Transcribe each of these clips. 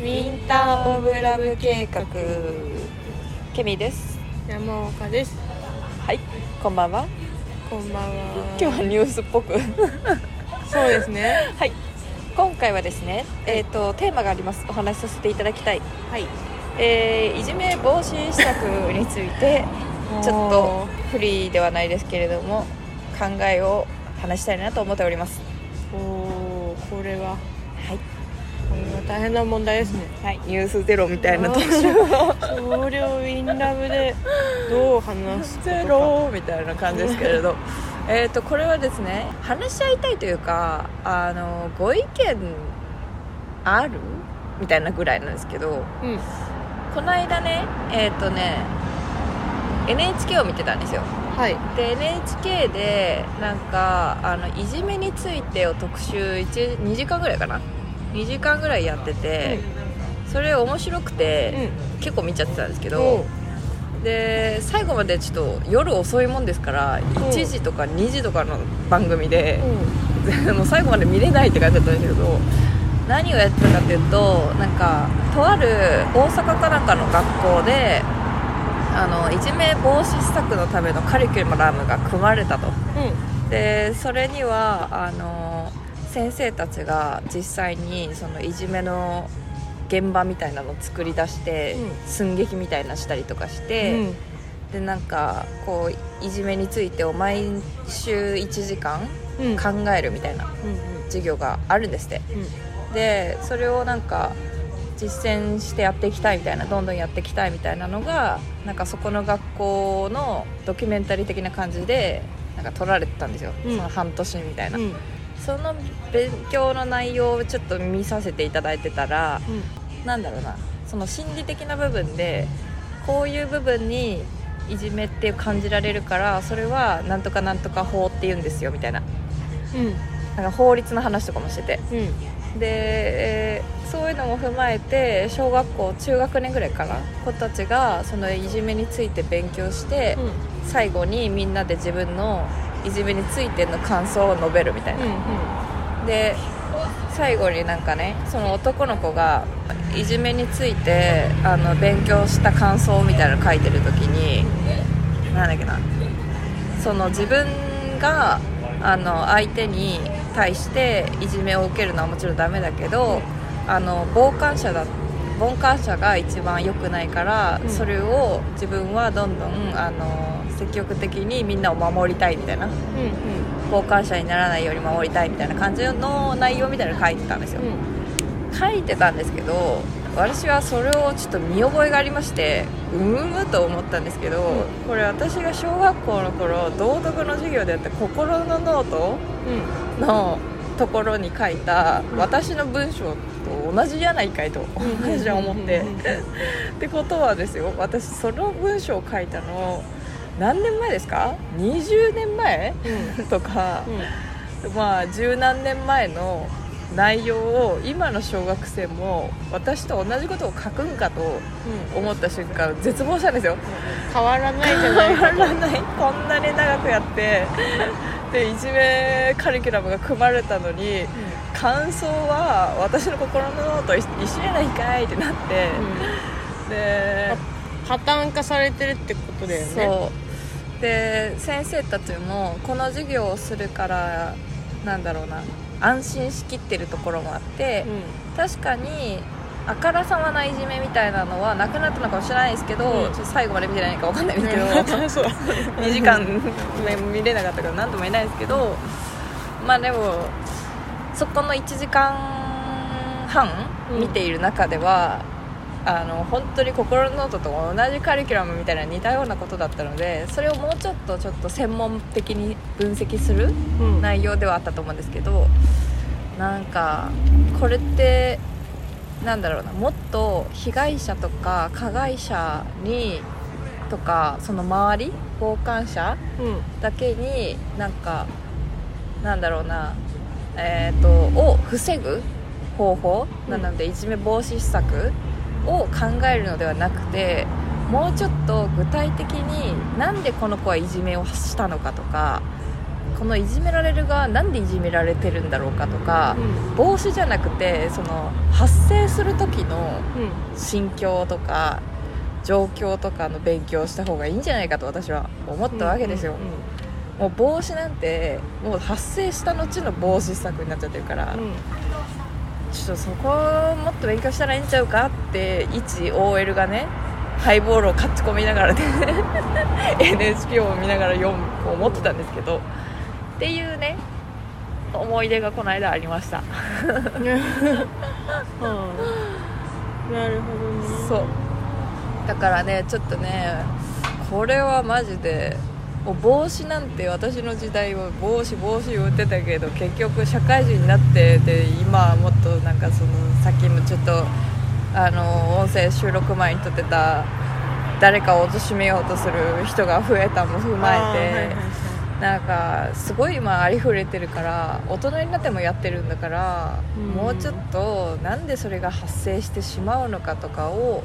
ウィンター・オブ・ラブ計画。ケミです。山岡です。はいこんばんは。こんばんは。今日はニュースっぽく。そうですね。はい。今回はですねえっ、とテーマがあります。お話しさせていただきたい。はい。えーいじめ防止施策についてちょっとフリーではないですけれども考えを話したいなと思っております。おおこれは大変な問題ですね。はい、ニュースゼロみたいな。特集をンラブでどう話すゼロみたいな感じですけれど。えーとこれはですね話し合いたいというかあのご意見ある？みたいなぐらいなんですけど。うん。この間ねえっ、とね NHK を見てたんですよ。はい。で NHK でなんかあのいじめについてを特集1 2時間ぐらいかな2時間ぐらいやってて、それ面白くて、結構見ちゃってたんですけおど、で最後までちょっと夜遅いもんですから1時とか2時とかの番組で、もう最後まで見れないって感じだったんですけど何をやってたかっていうとなんかとある大阪かなんかの学校であのいじめ防止施策のためのカリキュラムが組まれたと。でそれにはあの先生たちが実際にそのいじめの現場みたいなのを作り出して、うん。寸劇みたいなしたりとかして、うん。でなんかこういじめについてを毎週1時間うん。考えるみたいなうん授業があるんですって。でそれをなんか実践してやっていきたいみたいなどんどんやっていきたいみたいなのがなんかそこの学校のドキュメンタリー的な感じでなんか撮られてたんですよ、うん。その半年みたいな、うんうんその勉強の内容をちょっと見させていただいてたらなんだろうなその心理的な部分でこういう部分にいじめって感じられるからそれはなんとかなんとか法って言うんですよみたいな。うん。なんか法律の話とかもしてて。うん。で、えーそういうのも踏まえて小学校中学年ぐらいかな子たちがそのいじめについて勉強して、最後にみんなで自分のいじめについての感想を述べるみたいな、で最後になんかねその男の子がいじめについてあの勉強した感想みたいなの書いてる時になんだっけな。その自分があの相手に対していじめを受けるのはもちろんダメだけどあの傍観者だ傍観者が一番良くないから、うん。それを自分はどんどんあの積極的にみんなを守りたいみたいな傍観者にならないように守りたいみたいな感じの内容みたいなの書いてたんですよ、書いてたんですけど私はそれをちょっと見覚えがありましてうむむと思ったんですけど、うん。これ私が小学校の頃道徳の授業でやった心のノートのところに書いたうん。私の文章と同じじゃないかいと私は思って。ってことはですよ私その文章を書いたの何年前ですか？20年前？とか、まあ十何年前の内容を今の小学生も私と同じことを書くんかと思った瞬間絶望したんですよ。変わらないじゃない変かわらない。こんなに長くやってでいじめカリキュラムが組まれたのに感想は私の心のノート一緒やないかいってなって、で破綻化されてるってことだよねそう。で先生たちもこの授業をするからなんだろうな。安心しきってるところもあって、確かにあからさまないじめみたいなのはなくなったのかもしれないですけど、うん。ちょっと最後まで見てないかわかんないですけど、うん。そう2時間ね見れなかったから何とも言えないですけどまあでもそこの1時間半うん。見ている中では、あの本当に心のノートと同じカリキュラムみたいな似たようなことだったのでそれをもうちょっとちょっと専門的に分析するうん。内容ではあったと思うんですけどなんかこれってなんだろうなもっと被害者とか加害者にとかその周り傍観者うん。だけになんかなんだろうなえー、とを防ぐ方法、うんなのでいじめ防止施策を考えるのではなくてもうちょっと具体的になんでこの子はいじめをしたのかとかこのいじめられる側なんでいじめられてるんだろうかとか、防止じゃなくてその発生する時の心境とか状況とかの勉強をした方がいいんじゃないかと私は思ったわけですよ、もう防止なんてもう発生した後の防止策になっちゃってるから、ちょっとそこをもっと勉強したらいいんちゃうかって一 OL がねハイボールをかっち込みながらね NHK を見ながら読む思ってたんですけどっていうね思い出がこの間ありました。なるほどね。そう。だからねちょっとねこれはマジでもう帽子なんて私の時代は帽子帽子言ってたけど結局社会人になってで今はもっとなんかそのさっきもちょっとあの音声収録前に撮ってた誰かを貶めようとする人が増えたも踏まえて、なんかすごい今ありふれてるから大人になってもやってるんだから、うん。もうちょっとなんでそれが発生してしまうのかとかを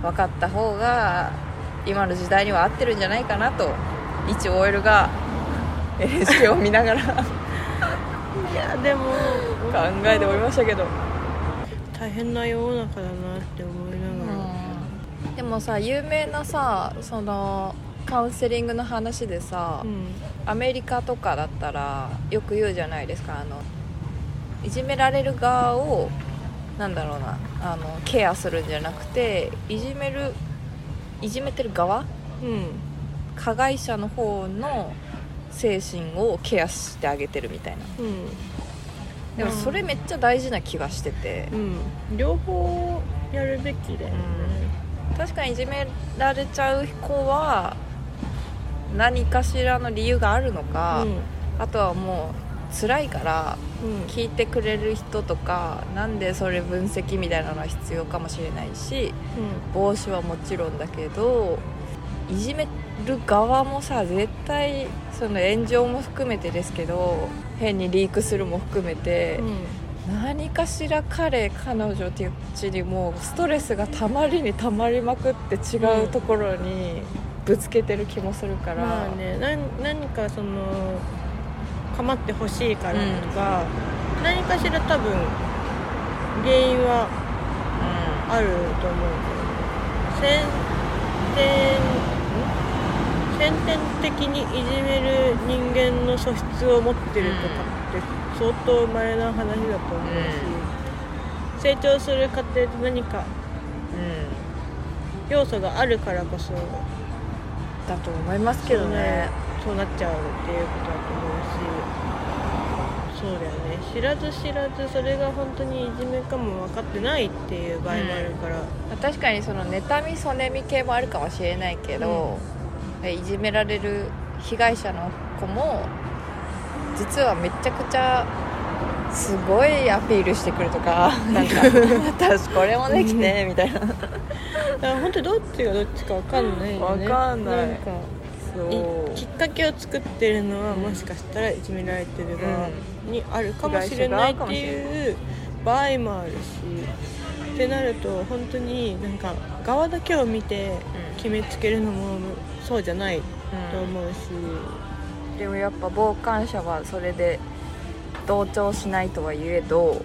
分かった方が今の時代には合ってるんじゃないかなと一 OL が NHK を見ながら。考いやでも。えておりましたけど、大変な世の中だなって思いながら、でもさ有名なさそのカウンセリングの話でさ、うん。アメリカとかだったらよく言うじゃないですか。あのいじめられる側をなんだろうなあのケアするんじゃなくていじめるいじめてる側うん加害者の方の精神をケアしてあげてるみたいな。うん。でもそれめっちゃ大事な気がしてて。うん。両方やるべきだよね。確かにいじめられちゃう子は何かしらの理由があるのか、あとはもう辛いからうん。うん聞いてくれる人とかなんでそれ分析みたいなのは必要かもしれないし防止はもちろんだけどいじめる側もさ絶対その炎上も含めてですけど変にリークするも含めて、何かしら彼彼女たちにもうストレスがたまりにたまりまくって違うところにぶつけてる気もするから、まあね何何かその構ってほしいからとか、何かしら多分原因はあると思うんだよね先天的にいじめる人間の素質を持ってるとかって相当稀な話だと思うし、成長する過程で何かうん。要素があるからこそだと思いますけどね。そうなっちゃうっていうことだと思うし。そうだよね。知らず知らずそれが本当にいじめかも分かってないっていう場合もあるから、まあ確かにその妬みそねみ系もあるかもしれないけど、いじめられる被害者の子も実はめちゃくちゃすごいアピールしてくるとか。なんか 私これもできてみたいな。だから本当にどっちがどっちか分かんないよね。わかんない。そう。いきっかけを作ってるのはうんもしかしたらいじめられてる側にあるかもしれないっていう場合もあるしってなると本当になんか側だけを見て決めつけるのもそうじゃないと思うし、でもやっぱ傍観者はそれで同調しないとは言えど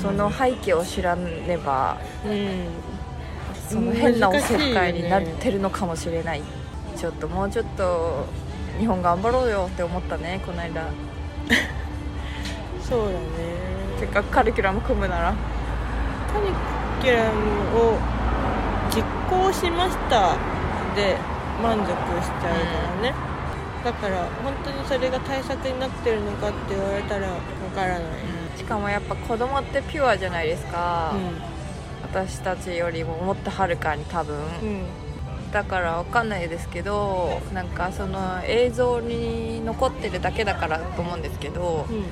その背景を知らねば、うん。その変なおせっかいになってるのかもしれない、ちょっともうちょっと日本頑張ろうよって思ったねこの間。そうだね。せっかくカリキュラム組むなら。カリキュラムを実行しましたで満足しちゃうからね、だから本当にそれが対策になってるのかって言われたらわからない、しかもやっぱ子供ってピュアじゃないですか、私たちよりももっとはるかに多分、うん。だからわかんないですけどなんかその映像に残ってるだけだからと思うんですけどうん。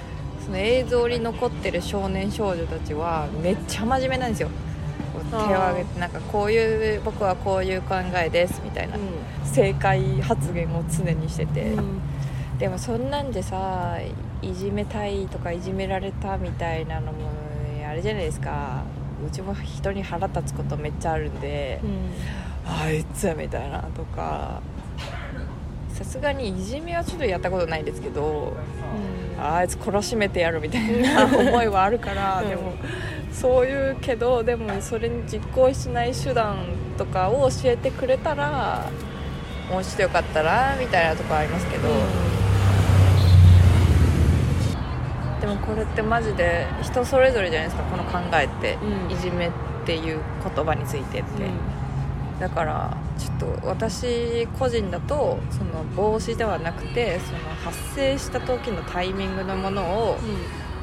その映像に残ってる少年少女たちはめっちゃ真面目なんですよ手を挙げてなんかこういう僕はこういう考えですみたいな正解発言を常にしてて、うん。でもそんなんでさいじめたいとかいじめられたみたいなのもあれじゃないですか。うちも人に腹立つことめっちゃあるんで、うん。あいつみたいなとか。さすがにいじめはちょっとやったことないですけどうん。あいつ懲らしめてやるみたいな思いはあるから、うん。でもそういうけどでもそれに実行しない手段とかを教えてくれたらもうちょっとよかったなみたいなとこありますけど、でもこれってマジで人それぞれじゃないですかこの考えって、うん。いじめっていう言葉についてって、だからちょっと私個人だとその防止ではなくてその発生した時のタイミングのものを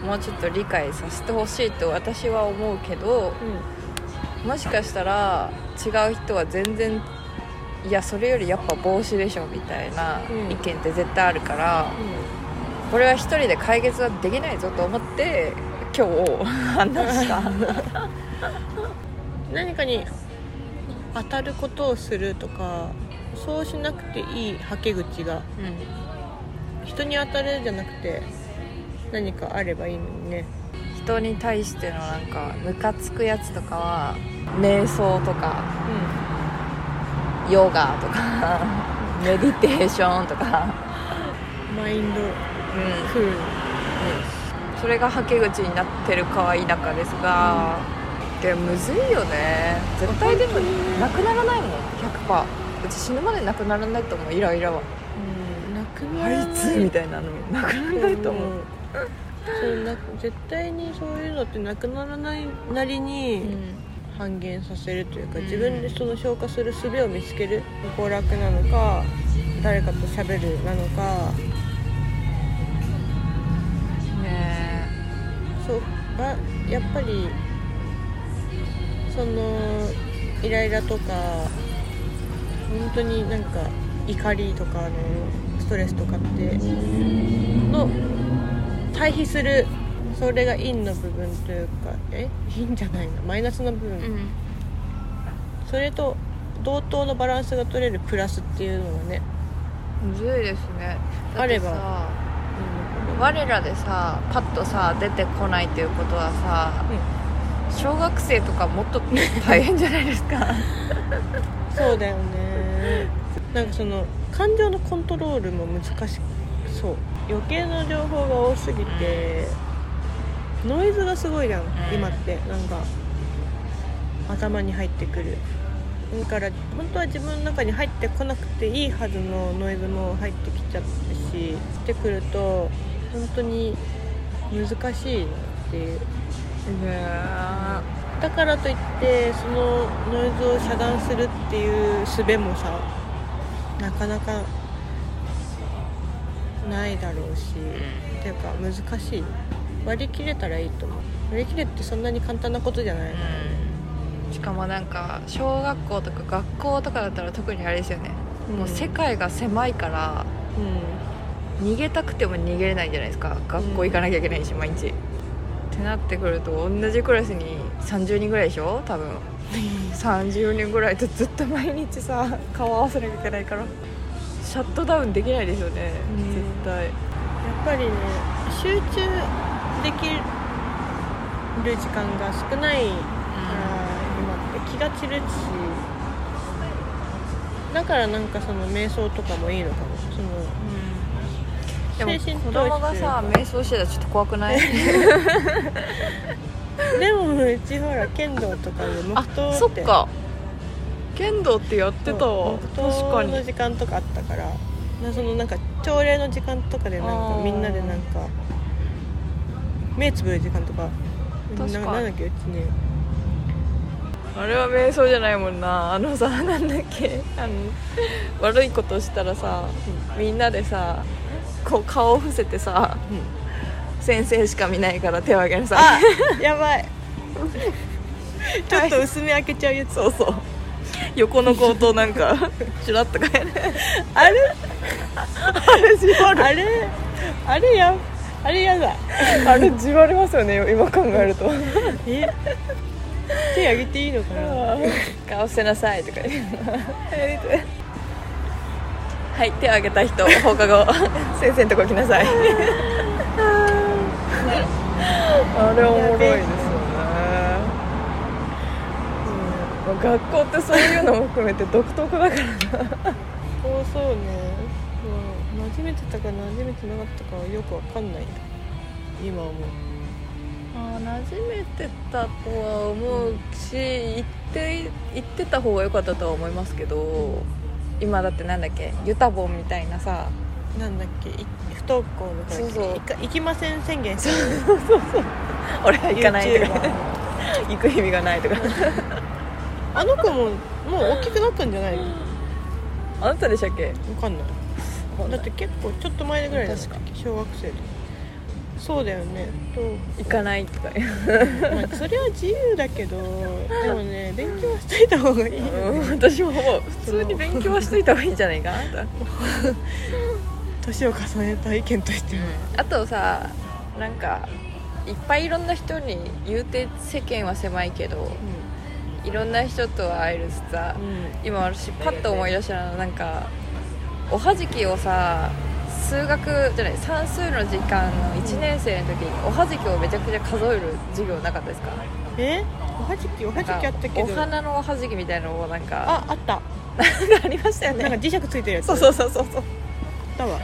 もうちょっと理解させてほしいと私は思うけどもしかしたら違う人は全然いやそれよりやっぱ防止でしょみたいなうん。意見って絶対あるから、これは一人で解決はできないぞと思って今日話した。何かに当たることをするとかそうしなくていいはけ口が人に当たるじゃなくて何かあればいいのにね。人に対してのなんかムカつくやつとかは瞑想とかヨガとかメディテーションとか、うんマインド。うん。フルそれがはけ口になってるかは否かですが、でもむずいよね。絶対でもなくならないもん。100%うち死ぬまでなくならないと思う。イライラは。うん。なくなあらない。いつみたいなの。なくならないと思う、そうな絶対にそういうのってなくならないなりに半減させるというか、うん。自分でその消化する術を見つける娯楽なのか誰かと喋るなのか。ねそう。がやっぱりそのイライラとか本当になんか怒りとかのストレスとかっての対比するそれが陰の部分というかえ？陰じゃないな。マイナスの部分、うん。それと同等のバランスが取れるプラスっていうのがねむずいですね。あれば。だってさ我らでさパッとさ出てこないということはさ小学生とかもっと大変じゃないですか。そうだよね。なんかその感情のコントロールも難しそう余計な情報が多すぎて、ノイズがすごいじゃん、今って。なんか頭に入ってくる。だから本当は自分の中に入ってこなくていいはずのノイズも入ってきちゃってししてくると本当に難しいなっていう。ねだからといってそのノイズを遮断するっていう術もさなかなかないだろうし、っていうか難しい。割り切れたらいいと思う。割り切れってそんなに簡単なことじゃないからねしかもなんか小学校とか学校とかだったら特にあれですよね、もう世界が狭いからうん。逃げたくても逃げれないじゃないですか。学校行かなきゃいけないし毎日。ってなってくると同じクラスに30人ぐらいでしょ？多分。30人ぐらいとずっと毎日さ顔合わせなきゃいけないからシャットダウンできないですよね、うん絶対。やっぱりね集中できる時間が少ないから、今って気が散るしだからなんかその瞑想とかもいいのかも。そのでも精神子供がさ瞑想してたらちょっと怖くない？でもうちほら剣道とかであ黙祷って。そっか剣道ってやってた確かに。祷の時間とかあったから。なそのなんか朝礼の時間とかでなんあかー。みんなでなんか目つぶる時間とか。確かに。ななんだっけうちねあれは瞑想じゃないもんな。あのさなんだっけ。あの悪いことしたらさみんなでさこう顔を伏せてさ先生しか見ないから手を挙げなさやばい。ちょっと薄め開けちゃうやつ。そうそう横の子となんか チラッとかやる。あれ？あれじわるあれ？あれやあれやだ。あれじわりますよね今考えると。え？手挙げていいのかな？顔捨てなさいとか言ってはい手を挙げた人放課後。先生のとこ来なさい。あれおもろいですよね、うん、学校ってそういうのも含めて独特だからな。そうそうね。馴染めてたか馴染めてなかったかはよくわかんない今思う。あ馴染めてたとは思うし行って行ってた方が良かったとは思いますけど今だってなんだっけ？ユタボンみたいなさ。なんだっけ？い不登校のからそうそう。行きません宣言してる。俺は行かないとか。行く意味がないとかあの子ももう大きくなったんじゃないの？あなたでしたっけ？わかんない。だって結構ちょっと前ぐらいだった小学生でそうだよね。と行かないとかまあそれは自由だけどでもね勉強はしといた方がいいね。私も普通に勉強はしといた方がいいんじゃないか？なと、年を重ねた意見としては。あとさなんかいっぱいいろんな人に言うて世間は狭いけどいろんな人と会えるしさうん、今私パッと思い出したのはなんかおはじきをさ数学じゃない算数の時間の1年生の時におはじきをめちゃくちゃ数える授業なかったですか？え？おはじきおはじきあったけど。お花のおはじきみたいなのをなんかああった。ありましたよね。なんか磁石ついてるやつ。そうそうそうそうそう。だわ。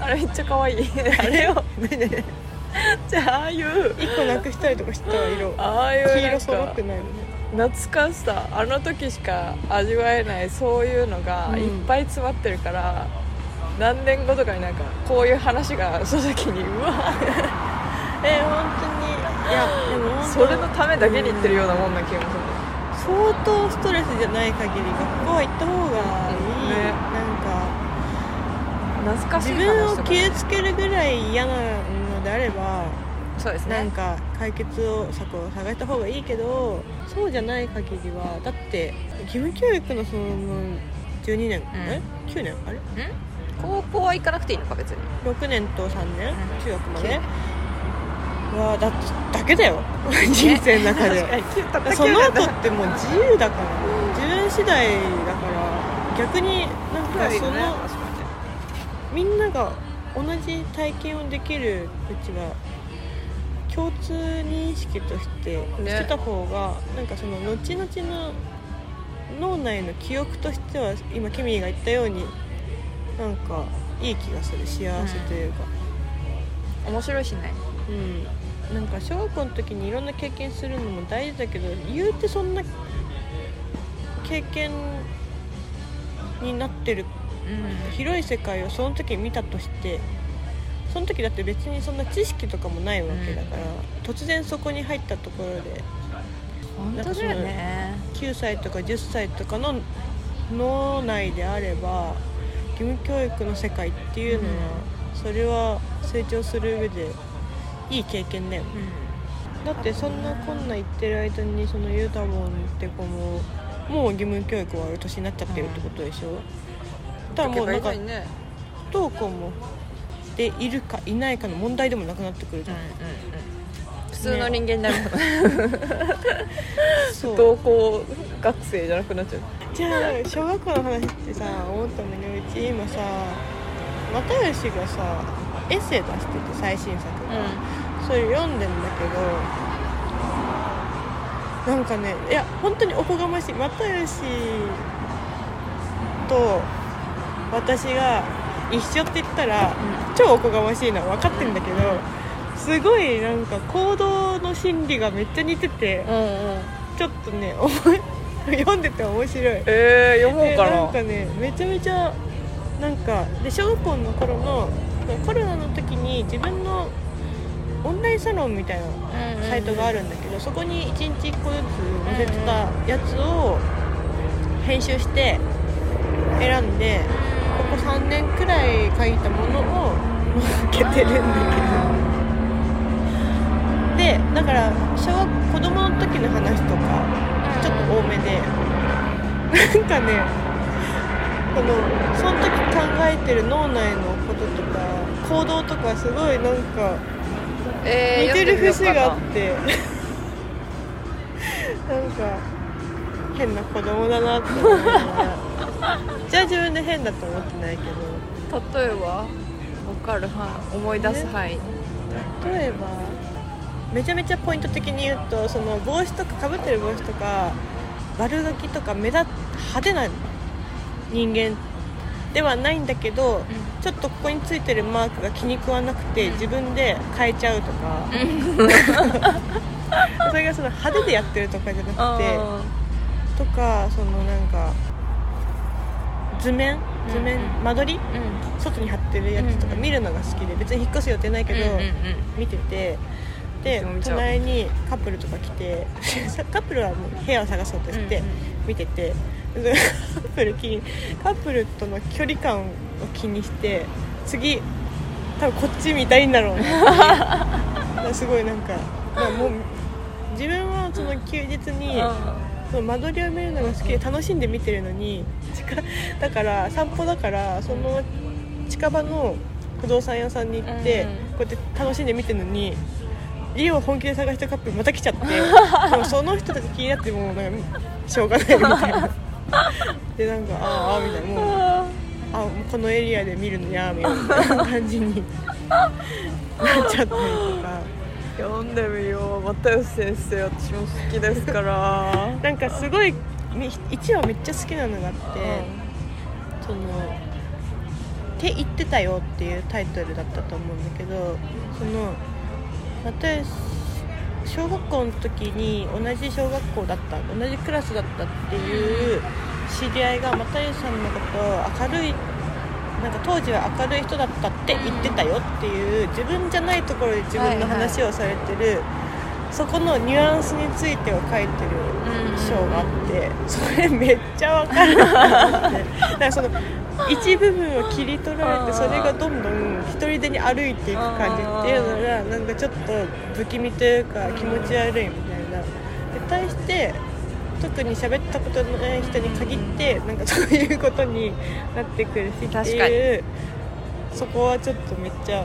あれめっちゃ可愛い。あれを じゃあああいう。一個なくしたりとかしたわ色。ああいうなん黄色揃っかてないのね懐かしさ。あの時しか味わえないそういうのがうん。いっぱい詰まってるから、何年後とかになんかこういう話が した時にうわ。え本当に。いやでもそれのためだけに言ってるようなもんな気がする。相当ストレスじゃない限り学校は行った方がいい、ね。なんか懐かしい自分を話とか傷つけるぐらい嫌なのであればそうですね。なんか解決を策を探した方がいいけどそうじゃない限りはだって義務教育のその12年、え9年あれ？ん？高校は行かなくていいのか別に。6年と3年、うん。中学まで？はだだけだよ。人生の中で。その9年だ後ってもう自由だから。自分次第だから。逆になんかそのみんなが同じ体験をできるうちは共通認識としてねしてた方が、なんかその後々の脳内の記憶としては今ケミーが言ったようになんかいい気がする幸せというか。面白いしね。うん、なんか小学校の時にいろんな経験するのも大事だけど言うてそんな経験になってる広い世界をその時見たとしてその時だって別にそんな知識とかもないわけだから、突然そこに入ったところで。本当だよね。9歳とか10歳とかの脳内であれば義務教育の世界っていうのは、それは成長する上でいい経験だよね。だってそんなこんな言ってる間にそのユータボンって子ももう義務教育終わる年になっちゃってるってことでしょ、だからもうなんか不登校もでいるかいないかの問題でもなくなってくるじゃん、普通の人間になるから そう。不登校学生じゃなくなっちゃう。じゃあ小学校の話ってさ思ったんだけどうち今さ又吉がさエッセイ出してて最新作が、それ読んでんだけどなんかねいや本当におこがましい。又吉と私が一緒って言ったら、超おこがましいのは分かってんだけど、すごいなんか行動の心理がめっちゃ似てて、うんうん。ちょっとね思い 読んでて面白い。えー、読もうでかな。なんかねめちゃめちゃなんかで小学校の頃のコロナの時に自分のオンラインサロンみたいなサイトがあるんだけど、そこに1日1個ずつ載せてたやつを編集して選んでここ3年くらい書いたものを載っけてるんだけどでだから小学子供の時の話とかちょっと多めでなんかねこのその時考えてる脳内のこととか行動とかすごいなんか似てる節があ読んでってなんか変な子供だなって思いながら。じゃあ自分で変だと思ってないけど。例えば？分かる範。囲思い出す範囲。例えばめちゃめちゃポイント的に言うとその帽子とかかぶってる帽子とか悪ガキとか目立派手な人間ではないんだけど、ちょっとここについてるマークが気に食わなくて自分で変えちゃうとか、それがその派手でやってるとかじゃなくてとかそのなんか図面？図面、間取り？外に貼ってるやつとか見るのが好きで。別に引っ越す予定ないけど、見てて。で隣にカップルとか来て カップルはもう部屋を探そうとして見てて、カップル気にカップルとの距離感を気にして次多分こっち見たいんだろうな すごいなんか、まあ、もう自分はその休日にその間取りを見るのが好きで楽しんで見てるのにだから散歩だからその近場の不動産屋さんに行って、こうやって楽しんで見てるのに家を本気で探したカップルまた来ちゃって でもその人たち気になってもうなんかしょうがないみたいな。でなんかああみたいな。もうあこのエリアで見るのやめようみたいな感じになっちゃったりとか。読んでみよう。又吉先生私も好きですから。なんかすごい1話めっちゃ好きなのがあって、うん、その「って言ってたよ」っていうタイトルだったと思うんだけどその又吉小学校の時に同じ小学校だった同じクラスだったっていう知り合いが又吉さんのことを明るいなんか当時は明るい人だったって言ってたよっていう自分じゃないところで自分の話をされてる、はいはい、そこのニュアンスについてを書いてる章があってそれめっちゃ分かるなって。だからその一部分を切り取られてそれがどんどん一人でに歩いていく感じっていうのがなんかちょっと不気味というか気持ち悪いみたいな。で対して特に喋ったことのない人に限ってなんかそういうことになってくるしっていう。そこはちょっとめっちゃ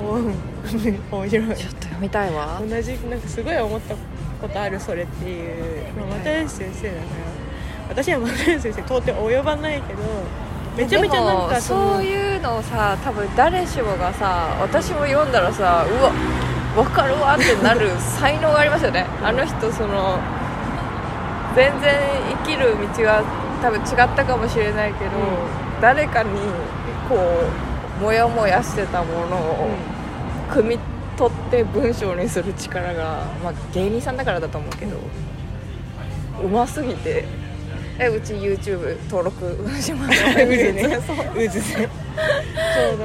面白い。ちょっと読みたいわ。同じなんかすごい思ったことあるそれっていう。又吉先生だから。私は又吉先生到底及ばないけどめちゃめちゃなんかそういうのをさ多分誰しもがさ私も読んだらさうわ分かるわってなる才能がありますよね。あの人その全然生きる道が多分違ったかもしれないけど、うん、誰かにこうモヤモヤしてたものを汲み取って文章にする力が、まあ、芸人さんだからだと思うけどうますぎて。えうち YouTube 登録します う。ずねうずね。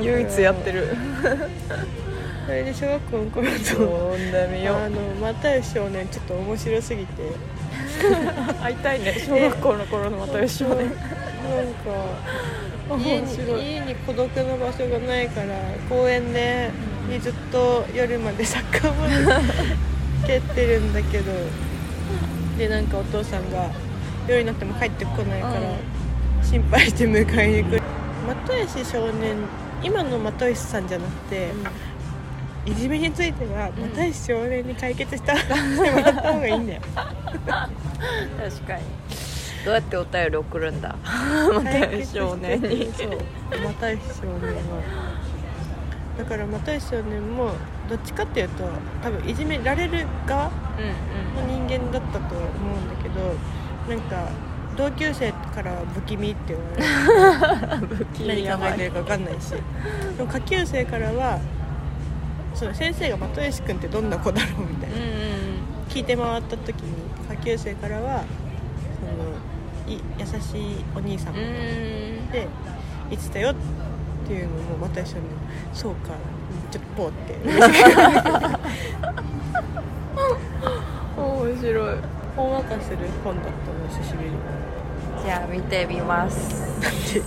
唯一やってる。それで小学校の頃とあの又吉少年ちょっと面白すぎて会いたいね。小学校の頃の又吉少年なんか家に家に孤独な場所がないから公園でにずっと夜までサッカーボール 蹴ってるんだけど。でなんかお父さんが夜になっても帰ってこないから心配して迎えに来る。又吉少年今の又吉さんじゃなくて、いじめについては又吉少年に解決したしてもらった方がいいんだよ。確かに。どうやってお便り送るんだ？又吉少年に。そう又吉少年はだから又吉少年もどっちかっていうと多分いじめられる側の人間だったと思うんだけどなんか同級生から不気味って言われて 何考えてるか分かんないし。でも下級生からはその先生が又吉君ってどんな子だろうみたいな、うんうん、聞いて回った時に下級生からはそのい優しいお兄さんで言ってたよっていうのもまた一緒に「そうかちょっとポーって。面白い。ほんわかする本だったの久しぶりじゃあ見てみます。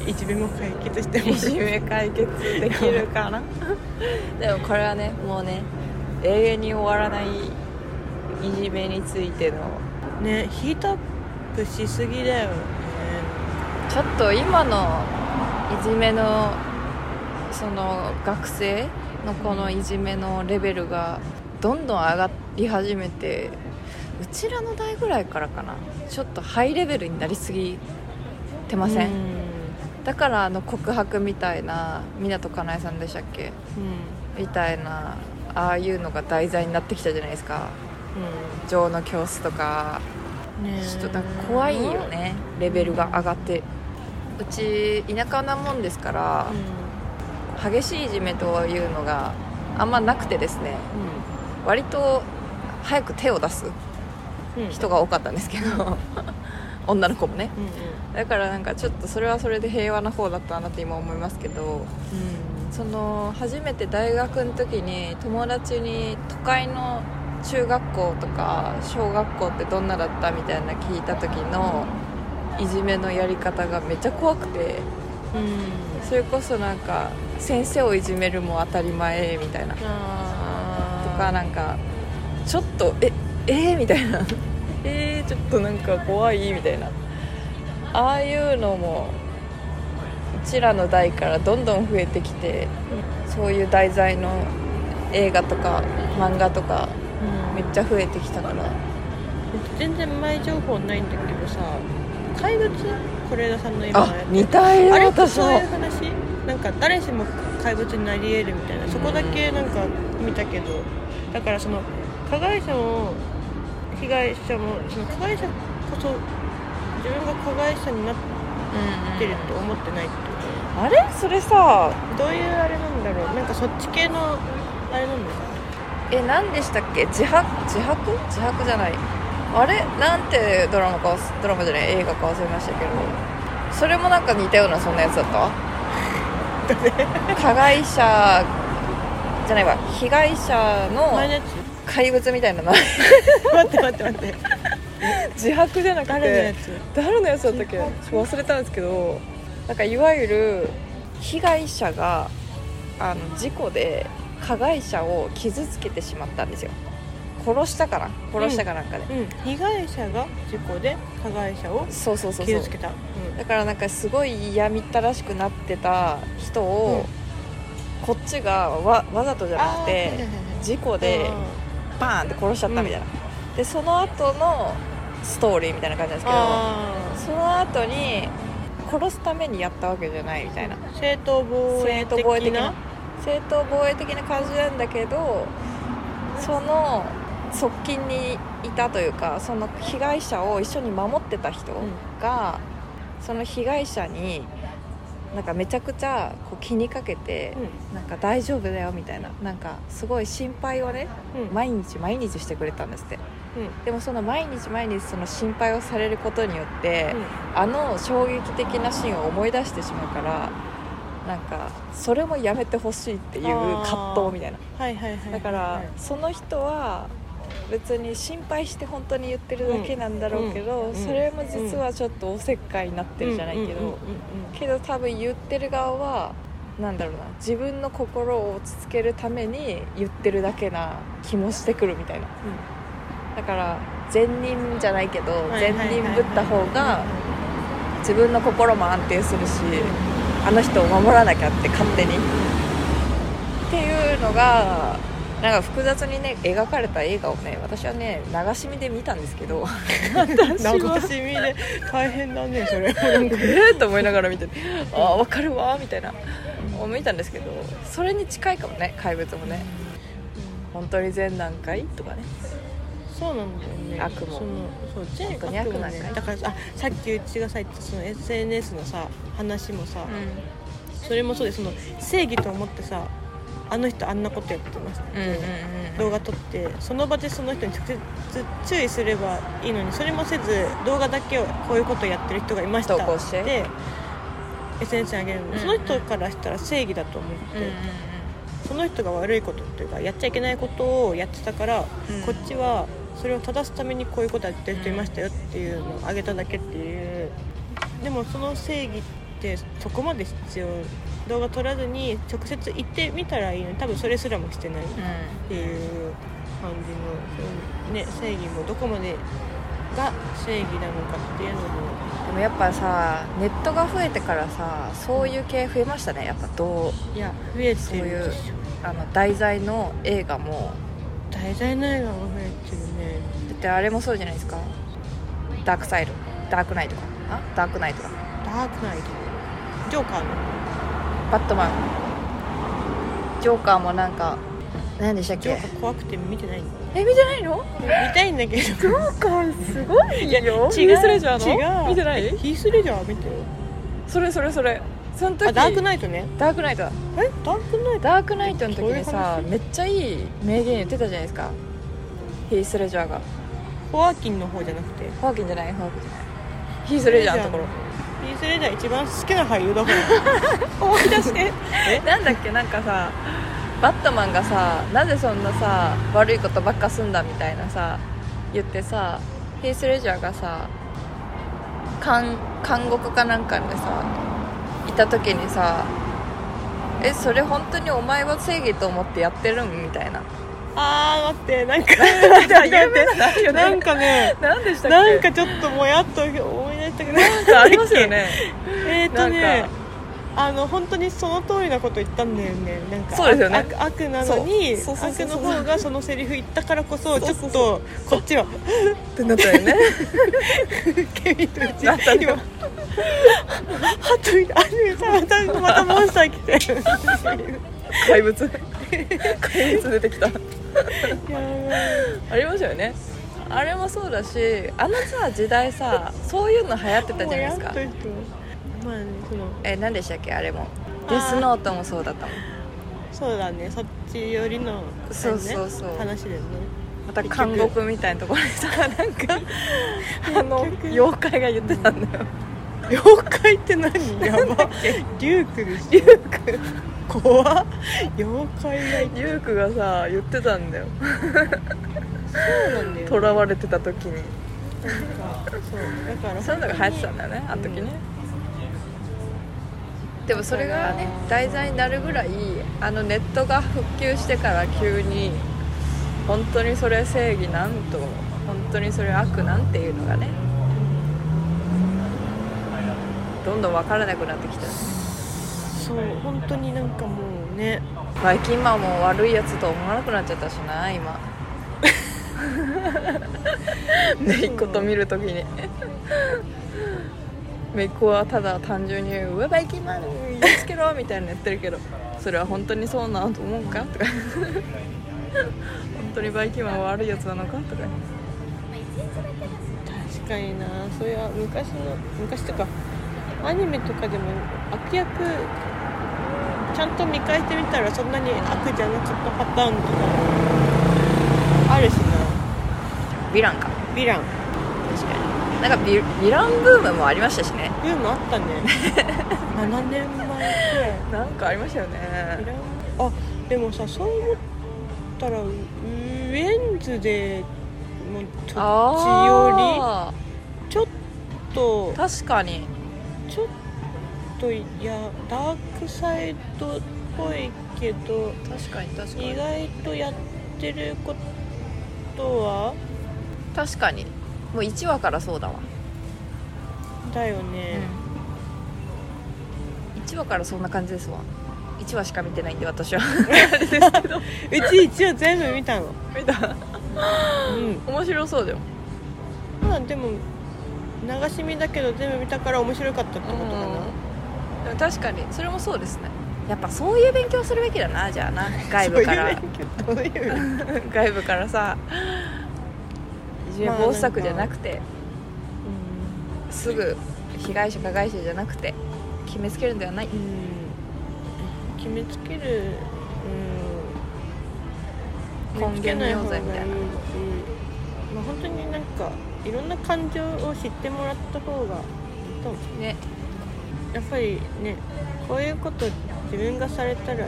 いじめも解決してもいじめ解決できるかな？でもこれはねもうね永遠に終わらないいじめについての。ねヒートアップしすぎだよね。ちょっと今のいじめのその学生のこのいじめのレベルがどんどん上がり始めてうちらの代ぐらいからかな。ちょっとハイレベルになりすぎてません？だからあの告白みたいな湊かなえさんでしたっけ、うん、みたいなああいうのが題材になってきたじゃないですか「うん、情の教室」とか。ちょっと怖いよね。レベルが上がって。うち田舎なもんですから、激しいいじめというのがあんまなくてですね。割と早く手を出す。うんうん人が多かったんですけど。女の子もね。うんうん。だからなんかちょっとそれはそれで平和な方だったなって今思いますけど。その初めて大学の時に友達に都会の中学校とか小学校ってどんなだったみたいな聞いた時のいじめのやり方がめっちゃ怖くて。うん。うんそれこそなんか先生をいじめるも当たり前みたいな。とかなんかちょっとええー、みたいな。えー、ちょっとなんか怖いみたいな。ああいうのもうちらの代からどんどん増えてきてそういう題材の映画とか漫画とかうんめっちゃ増えてきたから。全然前情報ないんだけどさ怪物？是枝さんの今のあ似たよあれ？って私も。そういう話？なんか誰しも怪物になり得るみたいな。そこだけなんか見たけど。だからその加害者も被害者もその加害者こそ自分が加害者になってると思ってないってこあれ？それさとどういうあれなんだろう？なんかそっち系のあれなんですか。え何でしたっけ？自白？自白？自白じゃない。あれ？なんてドラマか忘ドラマじゃない？映画か忘れましたけど。それもなんか似たようなそんなやつだった？加害者じゃないわ。被害者の前のや怪物みたいなの。つ 待って待って待って。自白じゃなくて誰のやつ？誰のやつだったっけ？忘れたんですけどなんかいわゆる被害者があの事故で加害者を傷つけてしまったんですよ。殺したかな？殺したかなんかで、うん被害者が事故で加害者をそうそうそうそう。傷つけた。うん。だからなんかすごい嫌みったらしくなってた人を、こっちがわわざとじゃなくて事故でバーンって殺しちゃったみたいな、でその後のストーリーみたいな感じなんですけどあその後に殺すためにやったわけじゃないみたいな。ー正当防衛正当防衛的な。的な正当防衛的な感じなんだけどその側近にいたというかその被害者を一緒に守ってた人が、その被害者になんかめちゃくちゃこう気にかけて、なんか大丈夫だよみたいななんかすごい心配をねうん。うん毎日毎日してくれたんですって。うん。でもその毎日毎日その心配をされることによって、うん。あの衝撃的なシーンを思い出してしまうからなんかそれもやめてほしいっていう葛藤みたいな。はいはいはいだから、はい。その人は別に心配して本当に言ってるだけなんだろうけど、それも実はちょっとおせっかいになってるじゃないけど、けど多分言ってる側はなんだろうな自分の心を落ち着けるために言ってるだけな気もしてくるみたいなだから善人じゃないけど善人ぶった方が自分の心も安定するしあの人を守らなきゃって勝手にっていうのがなんか複雑にね描かれた映画をね私はね流し見で見たんですけど。私なんかはしみで大変だねそれ。なんかえーと思いながら見てああ分かるわみたいな。見たんですけど。それに近いかもね怪物もね。本当に善なんかいとかね。そうなんだよね。悪も。そのそうに悪も悪なんかいね。だからあさっきうちがさ言ったその SNS のさ話もさ、それもそうですその正義と思ってさあの人あんなことやってました、うんうんうんうん。動画撮ってその場でその人に直接注意すればいいのにそれもせず動画だけをこういうことをやってる人がいました。投稿して。で SNS に上げるの、うんその人からしたら正義だと思って、うんうんその人が悪いことっていうかやっちゃいけないことをやってたから、うん。こっちはそれを正すためにこういうことやってる人いましたよっていうのをあげただけっていうでもその正義ってそこまで必要動画撮らずに直接行ってみたらいいのに多分それすらもしてないっていう感じのそう、ね、正義もどこまでが正義なのかっていうのも。でもやっぱさネットが増えてからさそういう系増えましたね。やっぱどういや増えてそういうあの題材の映画も。題材の映画も増えてるね。だってあれもそうじゃないですか。ダークサイド。ダークナイトか。あ？ダークナイトかダークナイトジョーカーの。バットマン。ジョーカーもなんか何でしたっけ？ジョーカー怖くて見てないの。え見てないの？見たいんだけど。ジョーカーすごいよ。ヒースレジャーの？違う。見てない？ヒースレジャー見てよそれそれそれ。その時あダークナイトね。ダークナイトだ。えダークナイト？ダークナイトの時にそういうめっちゃいい名言言ってたじゃないですか。ヒース・レジャーが。ホアキンの方じゃなくて。ホーキンじゃない？ホーキンじゃない。ヒース・レジャーのところヒース・レジャー一番好きな俳優だから。思い出して。え？なんだっけ？なんかさバットマンがさなぜそんなさ悪いことばっかすんだみたいなさ言ってさヒース・レジャーがさ監監獄かなんかでさいた時にさ「えそれ本当にお前は正義と思ってやってるん?」みたいな。あー待ってなんか なんかね何でしたっけ？なんかちょっともやっと思い出したけどなんかありますよね。えっ、ー、とねか。あの本当にその通りなこと言ったんだよね。なんかそうですよね。悪悪なのに悪の方がそのセリフ言ったからこそちょっとこっちはってなったよね。ケビンとうちなったんだよ。今ハトいたあれまたまたモンスター来て。怪物。怪物出てきた。やばいありましたよねあれもそうだしあのさ時代さそういうの流行ってたじゃないですか。まあねそのえ何でしたっけあれも。デスノートもそうだったもん。そうだねそっち寄りの、ね、そうそうそう。話だよね。また監獄みたいなところにさ なんかあの妖怪が言ってたんだよ。妖怪って何？やば。リュークでしょリューク怖っ。妖怪がリュークがさ言ってたんだよそうなんだよ囚われてた時に。そうだから。そういうのが流行ってたんだよねあの時ね、でもそれがね題材になるぐらいあのネットが復旧してから急に本当にそれ正義なんと本当にそれ悪なんていうのがねどんどん分からなくなってきた。そう本当になんかもうね。バイキンマンも悪いやつと思わなくなっちゃったしな今 めいっ子と見るときに。めいっ子はただ単純に「うわバイキンマン言いつけろ」みたいなの言ってるけどそれは本当にそうなと思うかとか。本当にバイキンマンは悪いやつなのかとか。確かにな。そういう昔の昔とかアニメとかでも悪役ちゃんと見返してみたらそんなに悪じゃなかったパターンとかあるしなヴィランか。ヴィラン。確かに。なんかヴィランブームもありましたしね。ブームあったね。7年前くらい。なんかありましたよヴねィラン。あでもさそう思ったらウェンズでもうそっちよありちょっとー確かに。ちょっといやダークサイドっぽいけど確かに確かに。意外とやってることは確かに。もう1話からそうだわ。だよね、1話からそんな感じですわ。1話しか見てないんで私は。あれですけどうち一応全部見たの。見た？うん。面白そうだよまあでも流し見だけど全部見たから面白かったってことかな、でも確かにそれもそうですね。やっぱそういう勉強するべきだなじゃあな。外部から。外部からさいじめ防止策じゃなくて、すぐ被害者加害者じゃなくて決めつけるんではない。うん、決めつける、うん、根源の用罪みたいな決めつけない方がいいしまあ、本当になんかいろんな感情を知ってもらった方がいいと思う。ね。やっぱりねこういうこと自分がされたら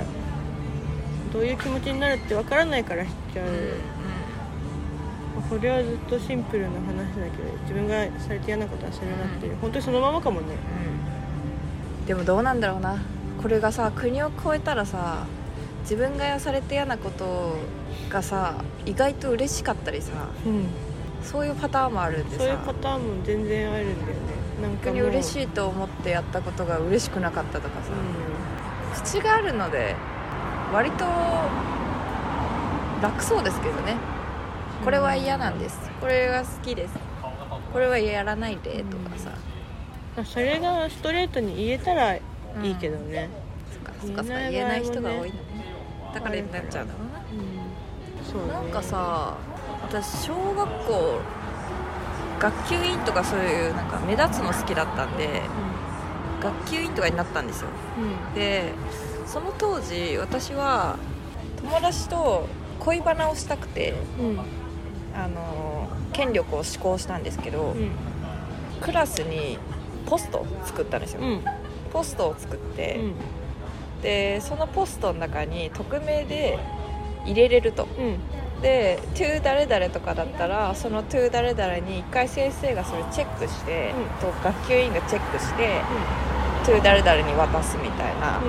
どういう気持ちになるってわからないからしちゃう、うんこれはずっとシンプルな話だけど自分がされて嫌なことはするなっていう、本当にそのままかもね。うん。でもどうなんだろうな。これがさ国を越えたらさ自分がされて嫌なことがさ意外と嬉しかったりさうん。そういうパターンもあるんでさ。そういうパターンも全然あるんだよね。なんか逆に嬉しいと思ってやったことが嬉しくなかったとかさ、口があるので割と楽そうですけどねこれは嫌なんです。これは好きです。これはやらないでとかさ、うんそれがストレートに言えたらいいけどね、そっかそっかそっか言えない人が多いのね。だからになっちゃうんだろうなうん。そうね。なんかさ私小学校学級委員とかそういうなんか目立つの好きだったんで学級委員とかになったんですよ。うん。でその当時私は友達と恋バナをしたくてうんあの権力を施行したんですけど、うん。クラスにポストを作ったんですよ、うん。ポストを作って、うん。でそのポストの中に匿名で入れれると。うん。で「to 誰々」とかだったらその「to 誰々」に一回先生がそれチェックして、うん。と学級委員がチェックして「to 誰々」に渡すみたいな、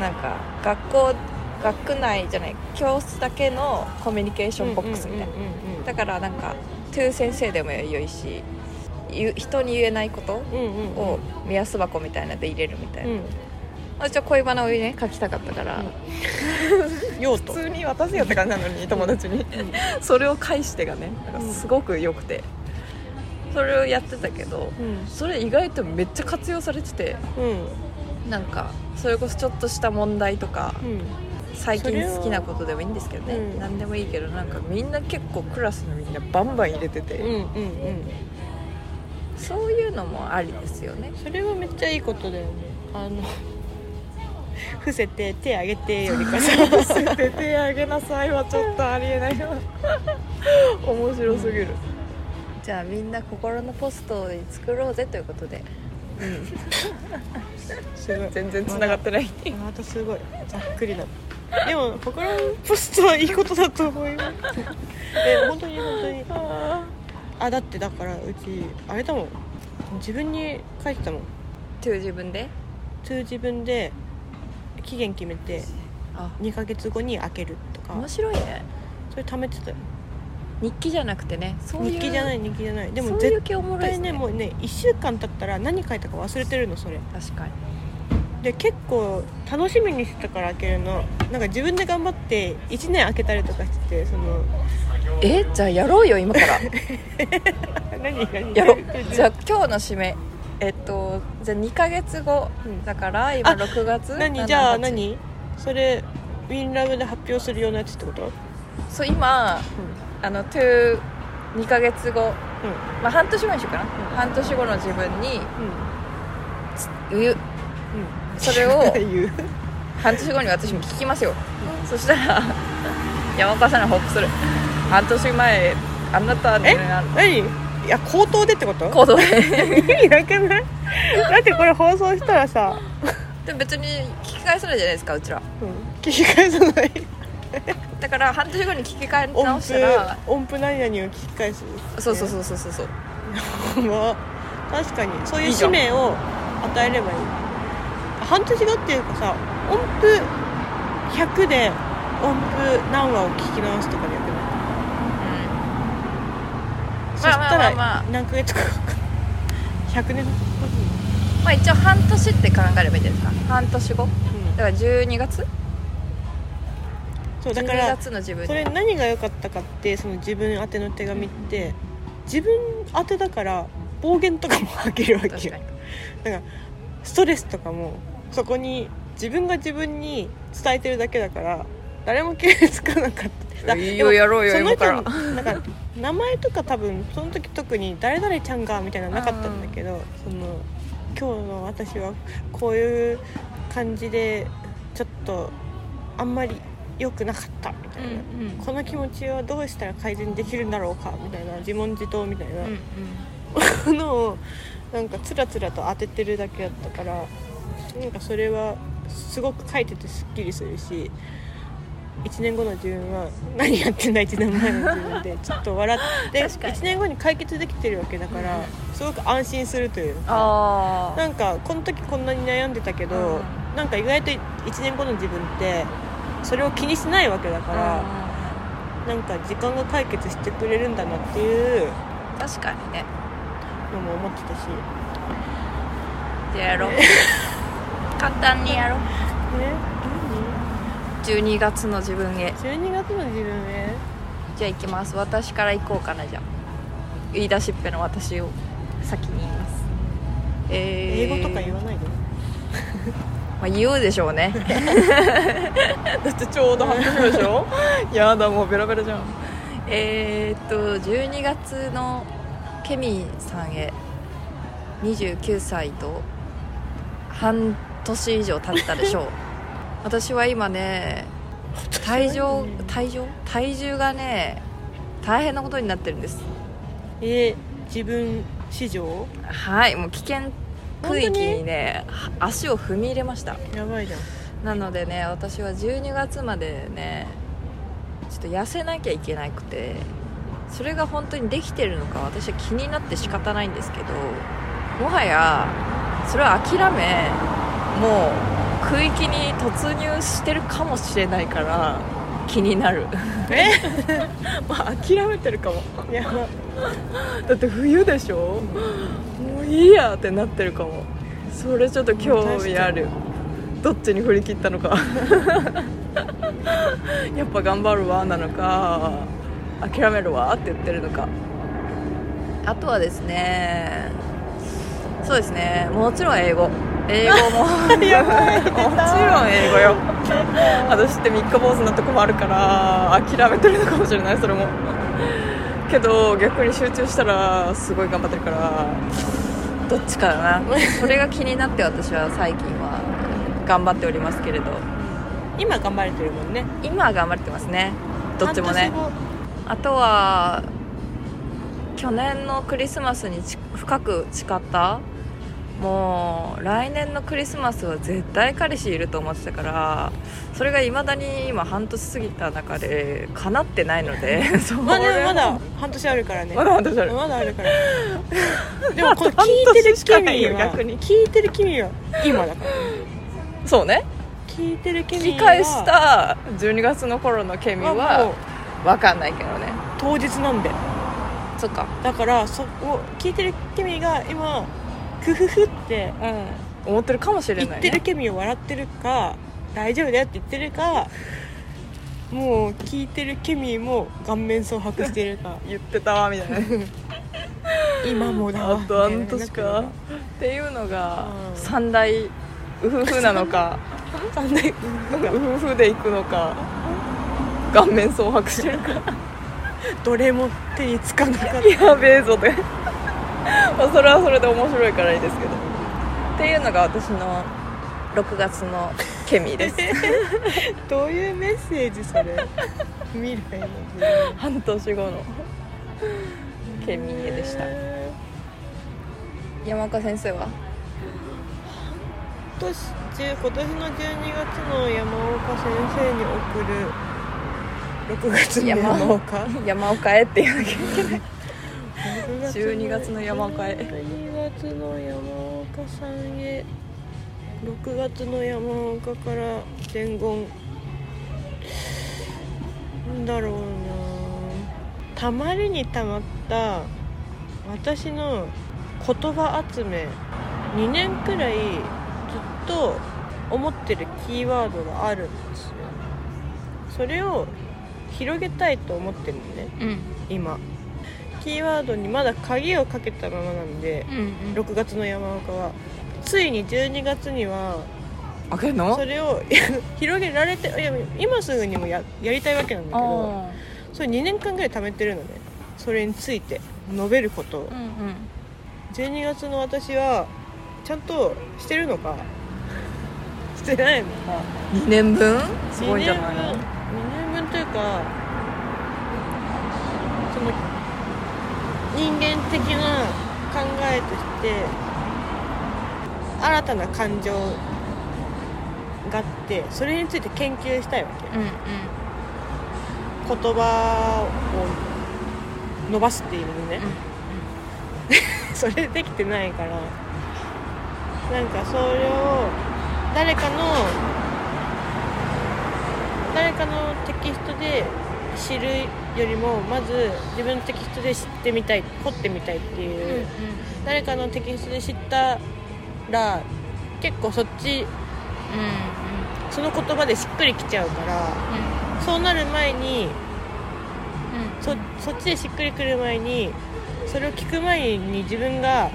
なんか学校学区内じゃない教室だけのコミュニケーションボックスみたいな、だからなんか「to 先生」でも良いし人に言えないことうんうんうん。を目安箱みたいなので入れるみたいな、うん。私は恋バナをね書きたかったから、用途。普通に渡せよって感じなのに友達に。それを返してがねなんかすごく良くて。それをやってたけどうん。それ意外とめっちゃ活用されてて。うん。なんかそれこそちょっとした問題とかうん最近好きなことでもいいんですけどね、うん。何でもいいけどなんかみんな結構クラスのみんなバンバン入れてて、うんうんうん。そういうのもありですよね。それはめっちゃいいことだよね。あの 伏せて手あげてよりかさ。捨て手あげなさいはちょっとありえないわ 面白すぎる、じゃあみんな心のポストを作ろうぜということで。すごい全然つながってない。またすごい。ざっくりなでも心のポストはいいことだと思います。え本当に本当に。あだってだからうちあれだもん。自分に書いてたもん。という自分で？通自分で期限決めてあ。2ヶ月後に開けるとか。面白いね。それ貯めてたよ。日記じゃなくてね。そういう日記じゃない日記じゃない。でもそういう絶系おもろいですね。対ねもうね1週間経ったら何書いたか忘れてるのそれ。確かにで結構楽しみにしてたから開けるの。なんか自分で頑張って1年開けたりとかしててそのえじゃあやろうよ今から。何何やろう。じゃあ今日の締め。えっとじゃあ2ヶ月後。うん。だから今あ6月7何じゃあ8何？それウィンラブで発表するようなやつってこと？そう今あの to 2ヶ月後、うん。まあ、半年後にしようかな、半年後の自分にうんそれを半年後に私も聞きますよ、そしたら山岡さんに報告する。半年前あなたねえ？何？いや口頭でってこと？行動で。意味なくない？だってこれ放送したらさ、でも別に聞き返さないじゃないですかうちら。うん、聞き返さない。だから半年後に聞き返音直したら符音符何々を聞き返す。そうそうそうそうそうそう。まあ確かに。そういう使命を与えればいい半年後っていうかさ音符100で音符何話を聞き直すとかでよくないそしたらまあ何ヶ月かか。かる100年後。まあ一応半年って考えればいいんじゃないですか？半年後？うん。だから12月？12そうだから月の自分それ何が良かったかってその自分宛ての手紙って自分宛てだから暴言とかも吐けるわけよ。なんかストレスとかもそこに自分が自分に伝えてるだけだから誰も気づかなかった。いいよやろうよその人なんか名前とか多分その時特に誰々ちゃんがみたいなのなかったんだけどその今日の私はこういう感じでちょっとあんまり良くなかったみたいな、うんうん。この気持ちはどうしたら改善できるんだろうかみたいな自問自答みたいうんな のをなんかつらつらと当ててるだけだったからなんかそれはすごく書いててすっきりするし1年後の自分は何やってんだ1年前の自分で ちょっと笑って確かに。1年後に解決できてるわけだからすごく安心するというかなんかこの時こんなに悩んでたけど、うん。なんか意外と1年後の自分ってそれを気にしないわけだから、なんか時間が解決してくれるんだなっていう確かにね。のも思ってたし 簡単にやろう。ね12月の自分へ。何12月の自分へ？じゃあ行きます。私から行こうかなじゃあ。言い出しっぺの私を先に言います。えー、英語とか言わないで。まあ、言うでしょうね。だってちょうど半年後でしょ？やだもうベラベラじゃん。えー、っと12月のケミさんへ。29歳と半年以上経ったでしょう。私は今ね体重体重？体重がね大変なことになってるんです。えー、自分史上はいもう危険区域にね足を踏み入れました。やばいじゃん。なのでね私は12月までねちょっと痩せなきゃいけなくてそれが本当にできてるのか私は気になって仕方ないんですけどもはやそれは諦めもう区域に突入してるかもしれないから気になる。え？まあ諦めてるかも。いや。だって冬でしょ？もういいやってなってるかも。それちょっと興味ある。どっちに振り切ったのか。やっぱ頑張るわなのか。諦めるわって言ってるのか。あとはですね。そうですね。もちろん英語英語も。もちろん英語よ。私って三日坊主なとこもあるから諦めてるのかもしれないそれも。けど逆に集中したらすごい頑張ってるからどっちかだな。それが気になって私は最近は頑張っておりますけれど。今頑張れてるもんね。今は頑張ってますね。どっちもね。あとは去年のクリスマスにち深く誓ったもう来年のクリスマスは絶対彼氏いると思ってたからそれがいまだに今半年過ぎた中で叶ってないので ままだ半年あるからね。まだ半年ある。まだあるから。でもこれ聞いてる君はよ逆に。聞いてる君は今だから。そうね。聞いてる君は。聞き返した12月の頃のケミは分かんないけどね。当日なんで。そっか。だからそこ聞いてる君が今フフフってうん。思ってるかもしれ言ない、ね、ってる君を笑ってるか大丈夫だよって言ってるかもう聞いてる君も顔面蒼白してるか。言ってたわみたいな。今もだわあと半年か。っていうのがうん。三大ウフフなのか。三大ウフフで行くのか。顔面蒼白してるか。どれも手につかなかった。やべえぞでまあそれはそれで面白いからいいですけど。っていうのが私の6月のケミです。どういうメッセージそれ？未来の。半年後のケミでした。え山岡先生は？ー今年中今年の12月の山岡先生に送る6月の山岡？山岡へって言わなきゃいけ。ない6月の12月の山岡へ。12月の山岡さんへ。6月の山岡から伝言。なんだろうな。たまりにたまった私の言葉集め。2年くらいずっと思ってるキーワードがあるんですよ。それを広げたいと思ってるのね。うん。今キーワードにまだ鍵をかけたままなんでうん6月の山岡は。ついに12月には開けんの？それを 広げられていや今すぐにもややりたいわけなんだけどあそれ2年間ぐらい貯めてるのね。それについて述べることを。ーうんうん。12月の私はちゃんとしてるのか？してないのか？2年分？すごいんじゃない。2の年分2年分というかその人間的な考えとして新たな感情があってそれについて研究したいわけ。うんうん。言葉を伸ばすっていうのね、それできてないから。なんかそれを誰かの誰かのテキストで知るよりもまず自分のテキストで知ってみたい掘ってみたいっていう、誰かのテキストで知ったら結構そっちその言葉でしっくりきちゃうからそうなる前にそそっちでしっくりくる前にそれを聞く前に自分が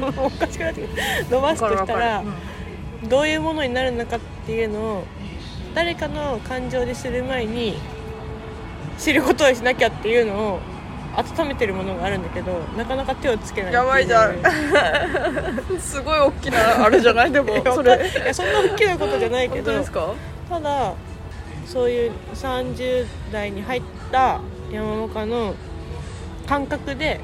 おかしくなって伸ばすとしたらどういうものになるのかっていうのを誰かの感情でする前に知ることをしなきゃっていうのを温めてるものがあるんだけどなかなか手をつけないやばいじゃん。すごい大きなあれじゃない？でも それ。いやそんな大きなことじゃないけど本当ですか？ただそういう30代に入った山岡の感覚で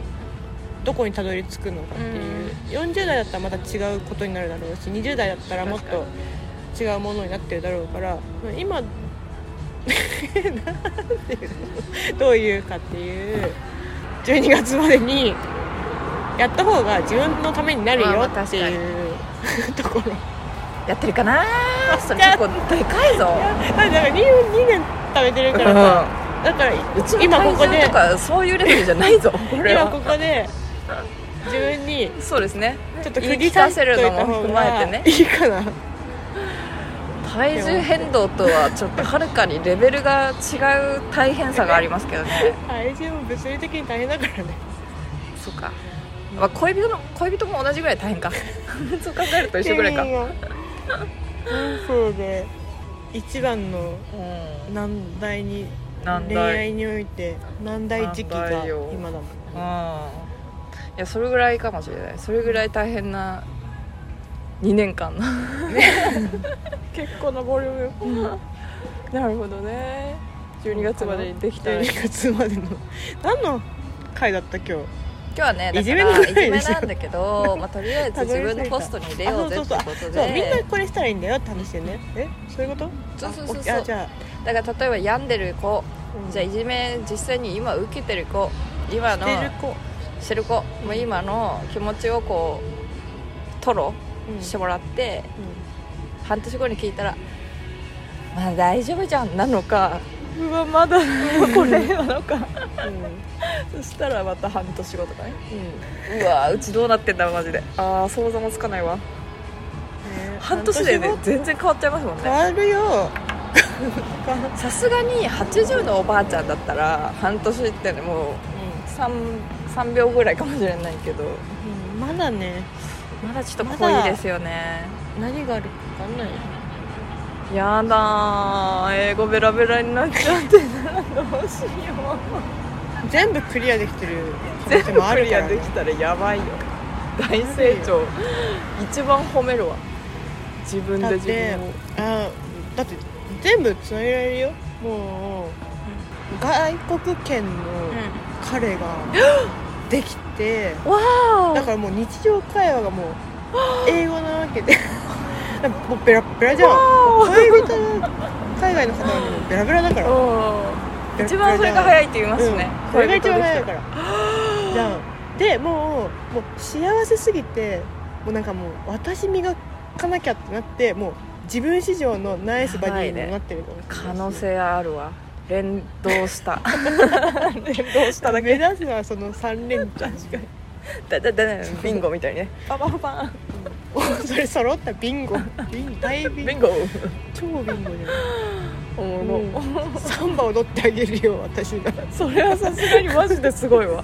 どこにたどり着くのかっていう、40代だったらまた違うことになるだろうし20代だったらもっと違うものになってるだろうから今 どういうかっていう12月までにやった方が自分のためになるよっていうところやってるかなそれ結構でかいぞだから 2, 2年食べてるからさだから今ここでとかそういうレベルじゃないぞ今ここで自分にそうですねちょっと言い振りさ聞かせるのも踏まえてねいいかな体重変動とはちょっとはるかにレベルが違う大変さがありますけどね。体重も物理的に大変だからね。そうか、まあ、恋人の恋人も同じぐらい大変か。そう考えると一緒ぐらいか。いやいや人生で一番のうん。難題に恋愛において難題時期が今だもんうん。いやそれぐらいかもしれない。それぐらい大変な2年間。結構なボリューム。よなるほどね。12月までにできたら12月までの。何の回だった今日？今日はねだいじめのからいじめなんだけど、まあ、とりあえず自分のポストに入れようぜってことそうみんなでこれしたらいいんだよって話で。ねえ？そういうこと？そうそうそうそう。じゃあ。だから例えば病んでる子うん。じゃあいじめ実際に今受けてる子今のしてる子。してる子もう今の気持ちをこう吐露う。んしてもらって、半年後に聞いたら「まあ大丈夫じゃん」なのか「うわまだこれ」なのか。そしたらまた半年後とかね。うん。うわうちどうなってんだマジで。ああ想像もつかないわ。ね半年でね全然変わっちゃいますもん変ねわるよ。さすがに80のおばあちゃんだったら半年ってねもう 3, 3秒ぐらいかもしれないけど。うんまだねまだちょっと濃いですよね。何があるか分かんないやだー。英語ベラベラになっちゃって。どうしよ。全部クリアできてるう可能性もあクリるから、ね、アできたらやばいよ。大成長。一番褒めるわ。自分で自分を。あだって全部つなげられるよ。もう外国圏の彼ができて、わだからもう日常会話がもう 英語なわけで。もうベラベラじゃん。わ恋人の海外の方はもうベラベラだから。ー一番それが早いって言いますね、うん、これが一番早いかからじゃん。でもうもう幸せすぎてもうなんかもう私磨かなきゃってなってもう自分史上のナイスバディにもなってるかもしれない可能性あるわ連動した。連動しただけ。目指すのはその3連チャンだだだだビンゴみたいにね。パパパパン。お それ揃ったビンゴ。ビン大ビンビンゴ。超ビンゴじゃんおもろ、うん。サンバ踊ってあげるよ私が。それはさすがにマジですごいわ。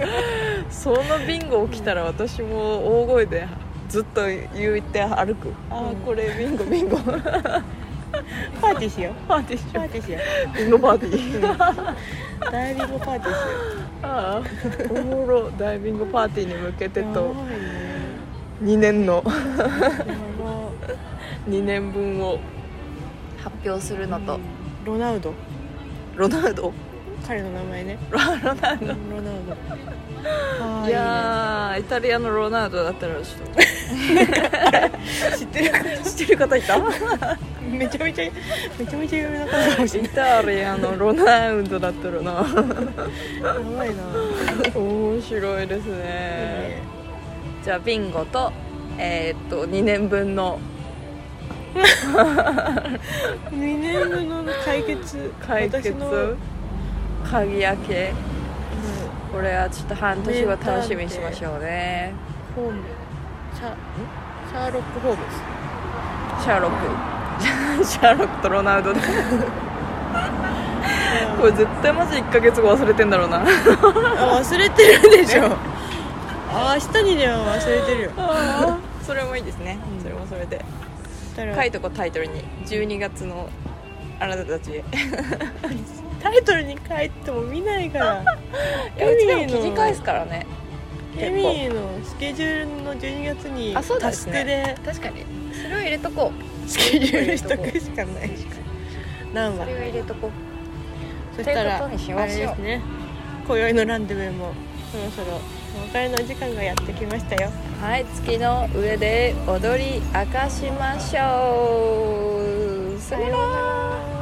そのビンゴ起きたら私も大声でずっと言って歩く。ああうんこれビンゴビンゴ パーパーティーしよティーしよう。パーティーしよう。ビンゴパーティう、ー。うん、ダイビングパーティーしよああ。おもろ。ダイビングパーティーに向けてうと。やばいね。2年の。やば。2年分を。発表するのと、ロナウド。ロナウド？彼の名前ね。ロロナウド。ロナウド。い。やーイタリアのロナウドだったらちょっ 知ってる。と知ってる方いた？めちゃめちゃめちゃめちゃ有名な方かもしれイない。タリアのロナウドだったらな。やばいな。面白いですね。じゃあビンゴとえーっと2年分の。2年分の解決。解決。私の鍵開け。これはちょっと半年後楽しみにしましょうね。ホーム。シャシャーロック・ホームズシャーロック。シャーロックとロナウドで。これ絶対マジ1ヶ月後忘れてんだろうな。あ 忘れてるでしょ。あ明日にでは忘れてるよ。それもいいですね、うん。それもそれで。書いとこうタイトルに。12月のあなたたちへ タイトルに書いても見ないから。いやうちでも記事返すからね。エミーのスケジュールの12月にあそうだタスクで。確かに。それを入れとこう。スケジュールしとくしかない何話それを入れとこう。そしたらということにしましょう。ですね。今宵のランデブーもそろそろお別れの時間がやってきましたよ。はい月の上で踊り明かしましょう。さよなら